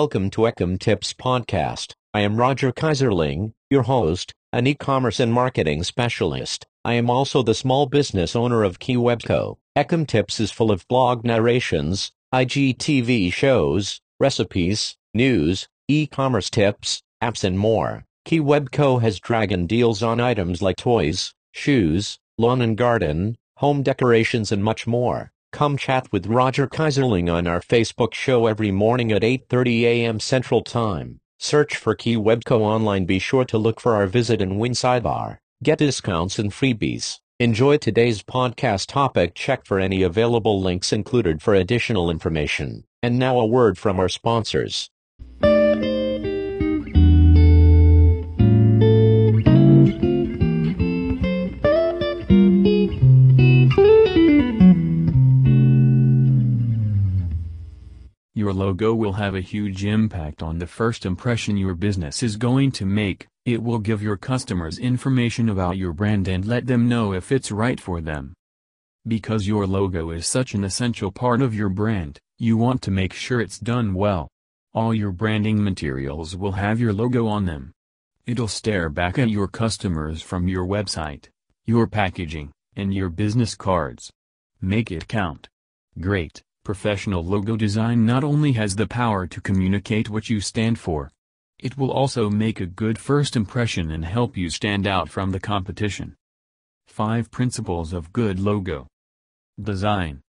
Welcome to Ecom Tips Podcast. I am Roger Keyserling, your host, an e-commerce and marketing specialist. I am also the small business owner of KeyWebco. Ecom Tips is full of blog narrations, IGTV shows, recipes, news, e-commerce tips, apps and more. KeyWebco has dragon deals on items like toys, shoes, lawn and garden, home decorations and much more. Come chat with Roger Keyserling on our Facebook show every morning at 8:30 a.m. Central Time. Search for KeyWebco online. Be sure to look for our visit and win sidebar. Get discounts and freebies. Enjoy today's podcast topic. Check for any available links included for additional information. And now a word from our sponsors. Your logo will have a huge impact on the first impression your business is going to make. It will give your customers information about your brand and let them know if it's right for them. Because your logo is such an essential part of your brand, you want to make sure it's done well. All your branding materials will have your logo on them. It'll stare back at your customers from your website, your packaging, and your business cards. Make it count. Great. Professional logo design not only has the power to communicate what you stand for, it will also make a good first impression and help you stand out from the competition. 5 Principles of Good Logo Design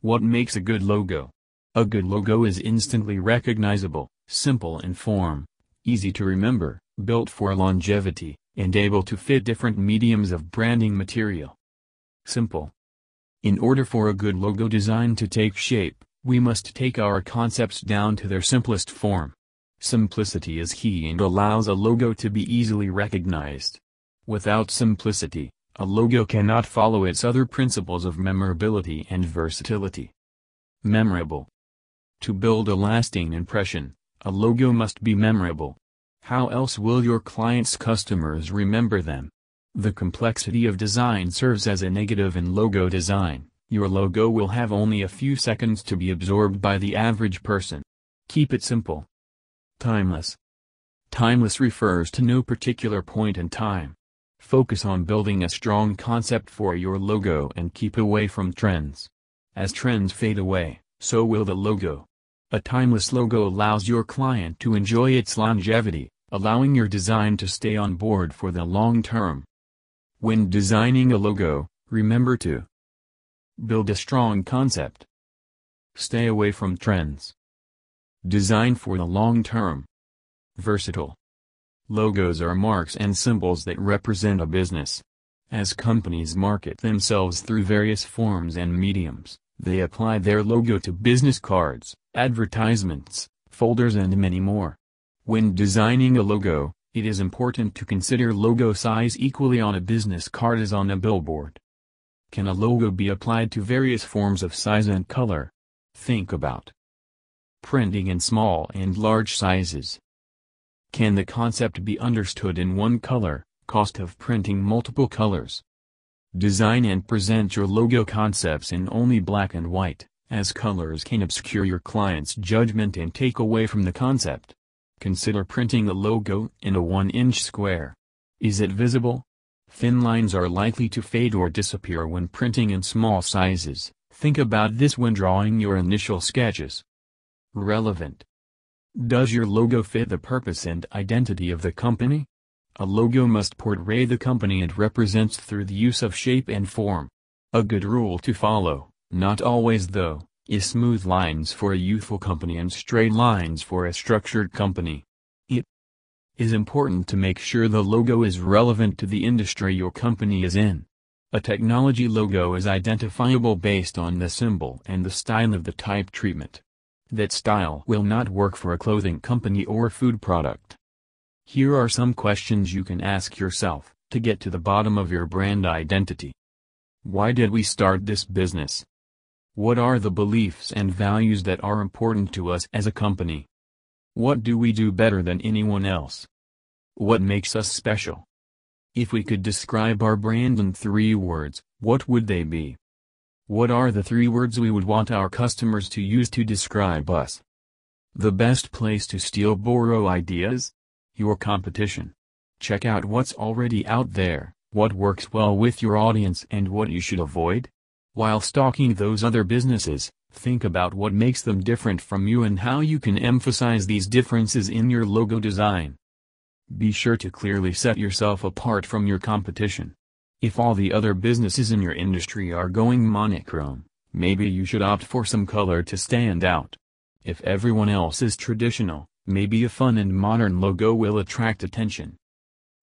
What makes a good logo? A good logo is instantly recognizable, simple in form, easy to remember, built for longevity, and able to fit different mediums of branding material. Simple. In order for a good logo design to take shape, we must take our concepts down to their simplest form. Simplicity is key and allows a logo to be easily recognized. Without simplicity, a logo cannot follow its other principles of memorability and versatility. Memorable. To build a lasting impression, a logo must be memorable. How else will your clients' customers remember them? The complexity of design serves as a negative in logo design. Your logo will have only a few seconds to be absorbed by the average person. Keep it simple. Timeless. Timeless refers to no particular point in time. Focus on building a strong concept for your logo and keep away from trends. As trends fade away, so will the logo. A timeless logo allows your client to enjoy its longevity, allowing your design to stay on board for the long term. When designing a logo, remember to build a strong concept. Stay away from trends. Design for the long term. Versatile. Logos are marks and symbols that represent a business. As companies market themselves through various forms and mediums, they apply their logo to business cards, advertisements, folders and many more. When designing a logo, it is important to consider logo size equally on a business card as on a billboard. Can a logo be applied to various forms of size and color? Think about printing in small and large sizes. Can the concept be understood in one color, cost of printing multiple colors? Design and present your logo concepts in only black and white, as colors can obscure your client's judgment and take away from the concept. Consider printing a logo in a 1-inch square. Is it visible? Thin lines are likely to fade or disappear when printing in small sizes. Think about this when drawing your initial sketches. Relevant. Does your logo fit the purpose and identity of the company? A logo must portray the company it represents through the use of shape and form. A good rule to follow, not always though, is smooth lines for a youthful company and straight lines for a structured company. It is important to make sure the logo is relevant to the industry your company is in. A technology logo is identifiable based on the symbol and the style of the type treatment. That style will not work for a clothing company or food product. Here are some questions you can ask yourself, to get to the bottom of your brand identity. Why did we start this business? What are the beliefs and values that are important to us as a company? What do we do better than anyone else? What makes us special? If we could describe our brand in three words, what would they be? What are the three words we would want our customers to use to describe us? The best place to steal borrow ideas? Your competition. Check out what's already out there, what works well with your audience and what you should avoid. While stalking those other businesses, think about what makes them different from you and how you can emphasize these differences in your logo design. Be sure to clearly set yourself apart from your competition. If all the other businesses in your industry are going monochrome, maybe you should opt for some color to stand out. If everyone else is traditional, maybe a fun and modern logo will attract attention.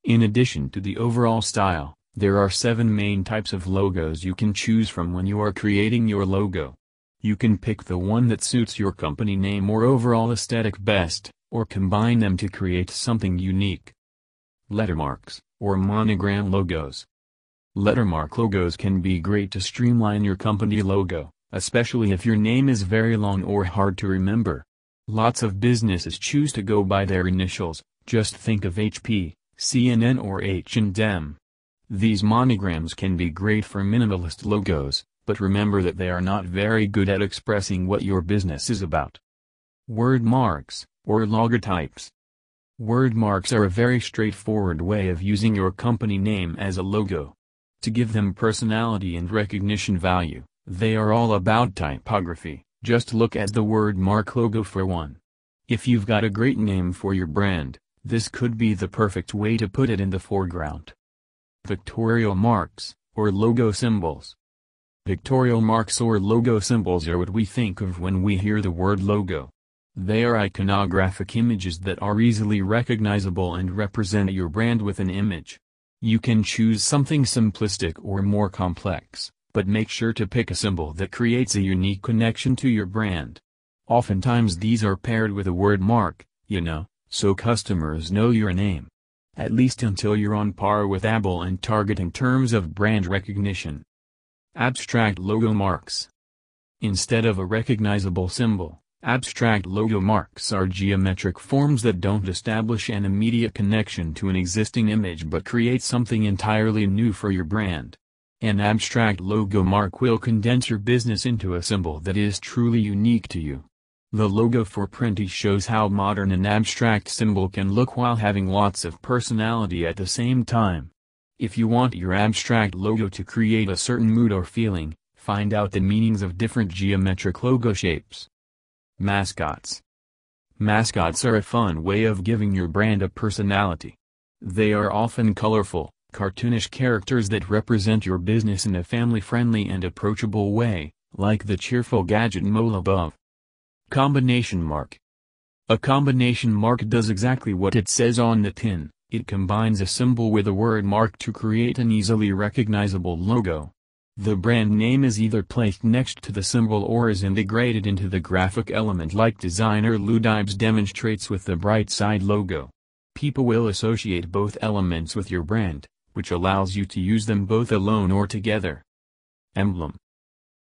In addition to the overall style, there are seven main types of logos you can choose from when you are creating your logo. You can pick the one that suits your company name or overall aesthetic best, or combine them to create something unique. Lettermarks, or monogram logos. Lettermark logos can be great to streamline your company logo, especially if your name is very long or hard to remember. Lots of businesses choose to go by their initials, just think of HP, CNN or H&M. These monograms can be great for minimalist logos, but remember that they are not very good at expressing what your business is about. Word marks, or logotypes. Word marks are a very straightforward way of using your company name as a logo. To give them personality and recognition value, they are all about typography, just look at the word mark logo for one. If you've got a great name for your brand, this could be the perfect way to put it in the foreground. Pictorial marks, or logo symbols. Pictorial marks or logo symbols are what we think of when we hear the word logo. They are iconographic images that are easily recognizable and represent your brand with an image. You can choose something simplistic or more complex, but make sure to pick a symbol that creates a unique connection to your brand. Oftentimes these are paired with a word mark, you know, so customers know your name. At least until you're on par with Apple and Target in terms of brand recognition. Abstract logo marks. Instead of a recognizable symbol, abstract logo marks are geometric forms that don't establish an immediate connection to an existing image but create something entirely new for your brand. An abstract logo mark will condense your business into a symbol that is truly unique to you. The logo for Printy shows how modern an abstract symbol can look while having lots of personality at the same time. If you want your abstract logo to create a certain mood or feeling, find out the meanings of different geometric logo shapes. Mascots Mascots are a fun way of giving your brand a personality. They are often colorful, cartoonish characters that represent your business in a family-friendly and approachable way, like the cheerful gadget mole above. Combination mark. A combination mark does exactly what it says on the tin, it combines a symbol with a word mark to create an easily recognizable logo. The brand name is either placed next to the symbol or is integrated into the graphic element like designer Lou Dibes demonstrates with the Brightside logo. People will associate both elements with your brand, which allows you to use them both alone or together. Emblem.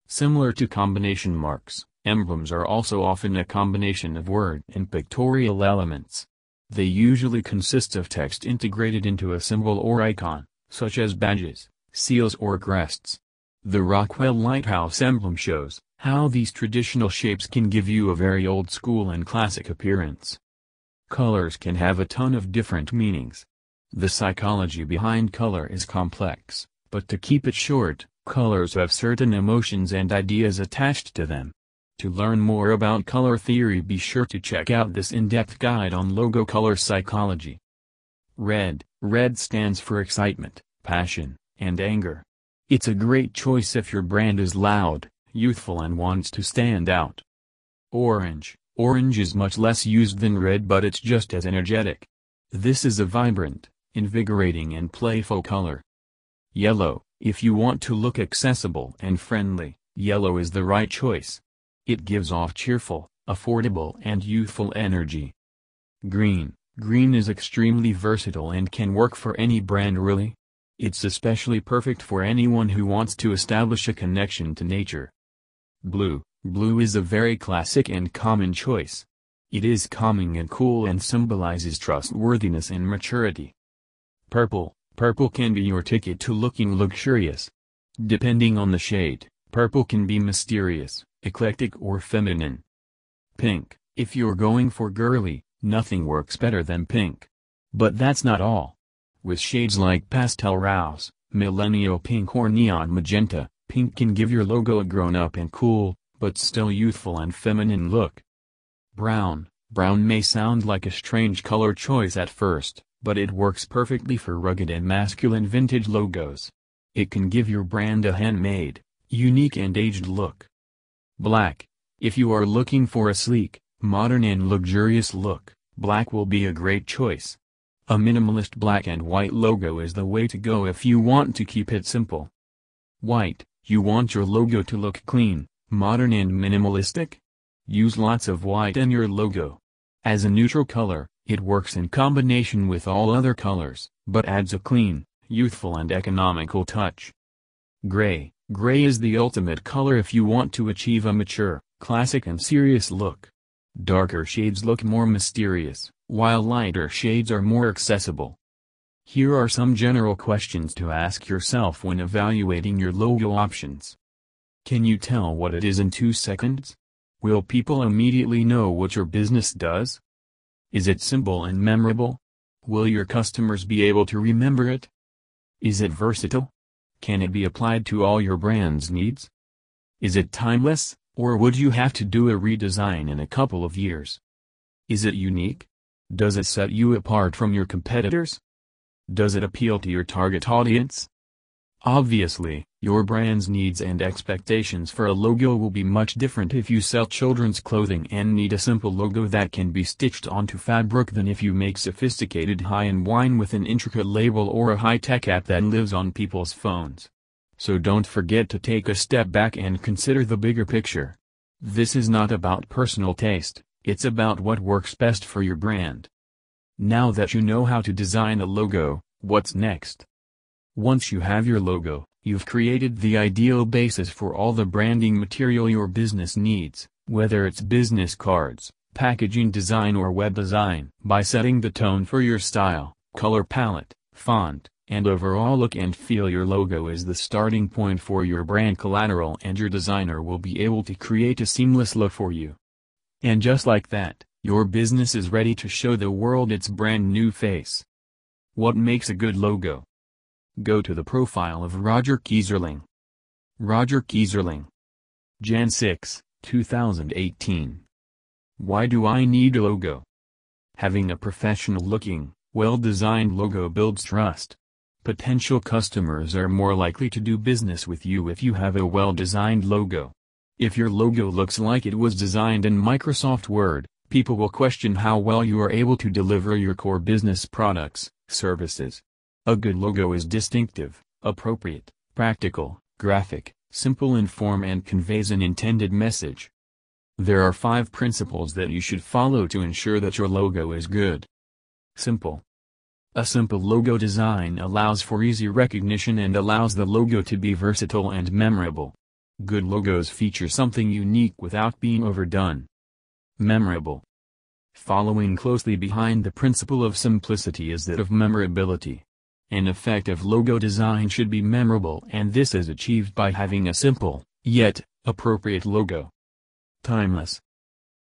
Similar to combination marks, Emblems are also often a combination of word and pictorial elements. They usually consist of text integrated into a symbol or icon, such as badges, seals or crests. The Rockwell Lighthouse emblem shows how these traditional shapes can give you a very old school and classic appearance. Colors can have a ton of different meanings. The psychology behind color is complex, but to keep it short, colors have certain emotions and ideas attached to them. To learn more about color theory be sure to check out this in-depth guide on logo color psychology. Red Red stands for excitement, passion, and anger. It's a great choice if your brand is loud, youthful and wants to stand out. Orange Orange is much less used than red but it's just as energetic. This is a vibrant, invigorating and playful color. Yellow If you want to look accessible and friendly, yellow is the right choice. It gives off cheerful, affordable and youthful energy. Green Green is extremely versatile and can work for any brand really. It's especially perfect for anyone who wants to establish a connection to nature. Blue Blue is a very classic and common choice. It is calming and cool and symbolizes trustworthiness and maturity. Purple Purple can be your ticket to looking luxurious. Depending on the shade, purple can be mysterious, eclectic or feminine. Pink If you're going for girly, nothing works better than pink. But that's not all. With shades like pastel rose, millennial pink or neon magenta, pink can give your logo a grown-up and cool, but still youthful and feminine look. Brown, brown may sound like a strange color choice at first, but it works perfectly for rugged and masculine vintage logos. It can give your brand a handmade, unique and aged look. Black. If you are looking for a sleek, modern and luxurious look, black will be a great choice. A minimalist black and white logo is the way to go if you want to keep it simple. White, you want your logo to look clean, modern and minimalistic? Use lots of white in your logo. As a neutral color, it works in combination with all other colors, but adds a clean, youthful and economical touch. Gray. Gray is the ultimate color if you want to achieve a mature, classic and serious look. Darker shades look more mysterious, while lighter shades are more accessible. Here are some general questions to ask yourself when evaluating your logo options. Can you tell what it is in two seconds? Will people immediately know what your business does? Is it simple and memorable? Will your customers be able to remember it? Is it versatile? Can it be applied to all your brand's needs? Is it timeless, or would you have to do a redesign in a couple of years? Is it unique? Does it set you apart from your competitors? Does it appeal to your target audience? Obviously, your brand's needs and expectations for a logo will be much different if you sell children's clothing and need a simple logo that can be stitched onto fabric than if you make sophisticated high-end wine with an intricate label or a high-tech app that lives on people's phones. So don't forget to take a step back and consider the bigger picture. This is not about personal taste, it's about what works best for your brand. Now that you know how to design a logo, what's next? Once you have your logo, you've created the ideal basis for all the branding material your business needs, whether it's business cards, packaging design or web design. By setting the tone for your style, color palette, font, and overall look and feel your logo is the starting point for your brand collateral and your designer will be able to create a seamless look for you. And just like that, your business is ready to show the world its brand new face. What makes a good logo? Go to the profile of Roger Keyserling. Roger Keyserling. Jan 6, 2018. Why do I need a logo? Having a professional-looking, well-designed logo builds trust. Potential customers are more likely to do business with you if you have a well-designed logo. If your logo looks like it was designed in Microsoft Word, people will question how well you are able to deliver your core business products, services, a good logo is distinctive, appropriate, practical, graphic, simple in form and conveys an intended message. There are five principles that you should follow to ensure that your logo is good. Simple. A simple logo design allows for easy recognition and allows the logo to be versatile and memorable. Good logos feature something unique without being overdone. Memorable. Following closely behind the principle of simplicity is that of memorability. An effective logo design should be memorable and this is achieved by having a simple, yet, appropriate logo. Timeless.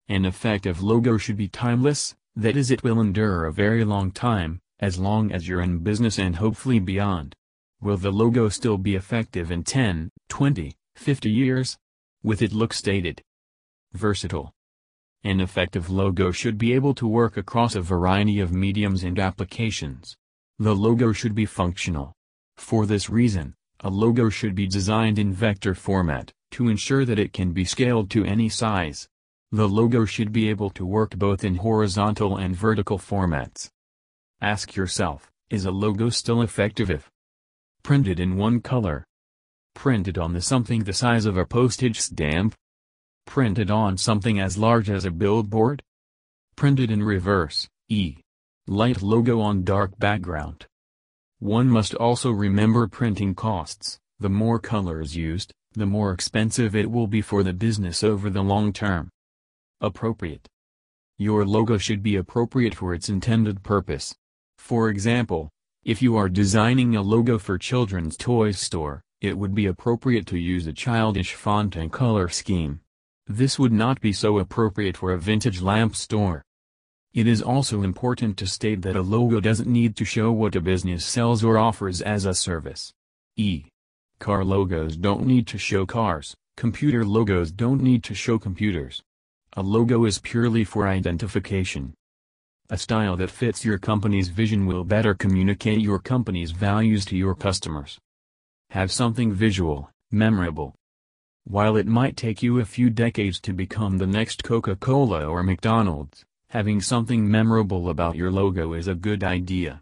An effective logo should be timeless, that is it will endure a very long time, as long as you're in business and hopefully beyond. Will the logo still be effective in 10, 20, 50 years? With it look stated. Versatile. An effective logo should be able to work across a variety of mediums and applications. The logo should be functional. For this reason, a logo should be designed in vector format, to ensure that it can be scaled to any size. The logo should be able to work both in horizontal and vertical formats. Ask yourself, is a logo still effective if printed in one color? Printed on the something the size of a postage stamp? Printed on something as large as a billboard? Printed in reverse, e. Light logo on dark background. One must also remember printing costs, the more colors used, the more expensive it will be for the business over the long term. Appropriate. Your logo should be appropriate for its intended purpose. For example, if you are designing a logo for children's toy store, it would be appropriate to use a childish font and color scheme. This would not be so appropriate for a vintage lamp store. It is also important to state that a logo doesn't need to show what a business sells or offers as a service. E. Car logos don't need to show cars, computer logos don't need to show computers. A logo is purely for identification. A style that fits your company's vision will better communicate your company's values to your customers. Have something visual, memorable, while it might take you a few decades to become the next Coca-Cola or McDonald's, having something memorable about your logo is a good idea.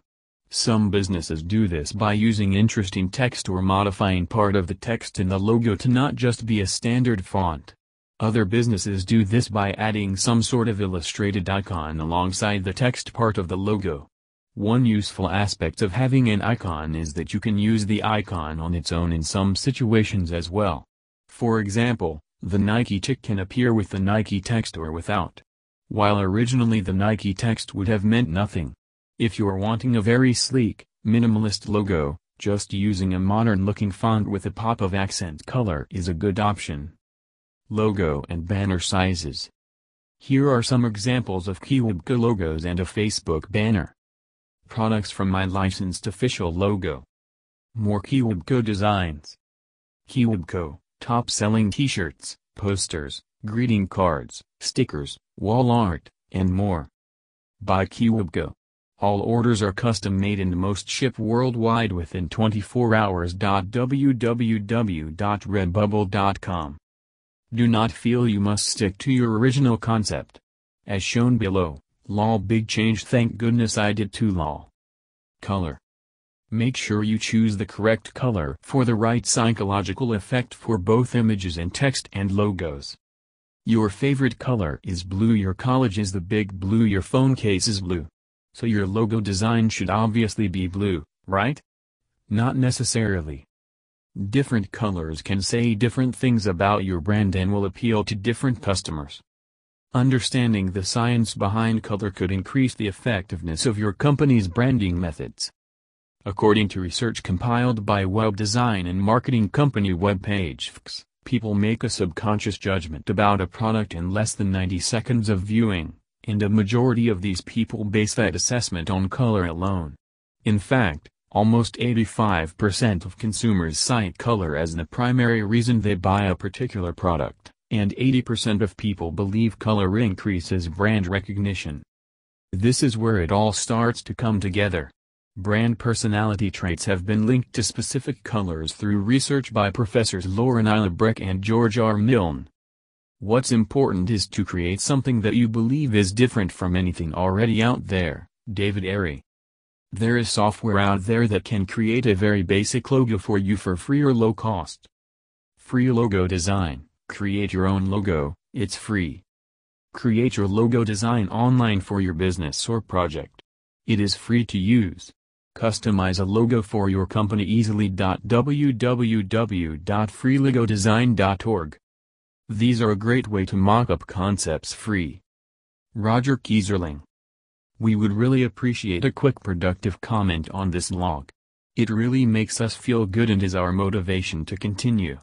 Some businesses do this by using interesting text or modifying part of the text in the logo to not just be a standard font. Other businesses do this by adding some sort of illustrated icon alongside the text part of the logo. One useful aspect of having an icon is that you can use the icon on its own in some situations as well. For example, the Nike tick can appear with the Nike text or without. While originally the Nike text would have meant nothing. If you're wanting a very sleek, minimalist logo, just using a modern-looking font with a pop of accent color is a good option. Logo and banner sizes. Here are some examples of KeyWebco logos and a Facebook banner. Products from my licensed official logo. More KeyWebco designs. KeyWebco top-selling t-shirts, posters, greeting cards, stickers, wall art, and more. By KeyWebco. All orders are custom made and most ship worldwide within 24 hours. www.redbubble.com. Do not feel you must stick to your original concept. As shown below, lol big change thank goodness I did too lol. Color. Make sure you choose the correct color for the right psychological effect for both images and text and logos. Your favorite color is blue your college is the big blue your phone case is blue. So your logo design should obviously be blue, right? Not necessarily. Different colors can say different things about your brand and will appeal to different customers. Understanding the science behind color could increase the effectiveness of your company's branding methods. According to research compiled by web design and marketing company WebPageFX, people make a subconscious judgment about a product in less than 90 seconds of viewing, and a majority of these people base that assessment on color alone. In fact, almost 85% of consumers cite color as the primary reason they buy a particular product, and 80% of people believe color increases brand recognition. This is where it all starts to come together. Brand personality traits have been linked to specific colors through research by professors Lauren Labrecque and George R. Milne. What's important is to create something that you believe is different from anything already out there, David Airey. There is software out there that can create a very basic logo for you for free or low cost. Free logo design, create your own logo, it's free. Create your logo design online for your business or project. It is free to use. Customize a logo for your company easily. www.freelogodesign.org. These are a great way to mock up concepts free. Roger Keyserling. We would really appreciate a quick productive comment on this log. It really makes us feel good and is our motivation to continue.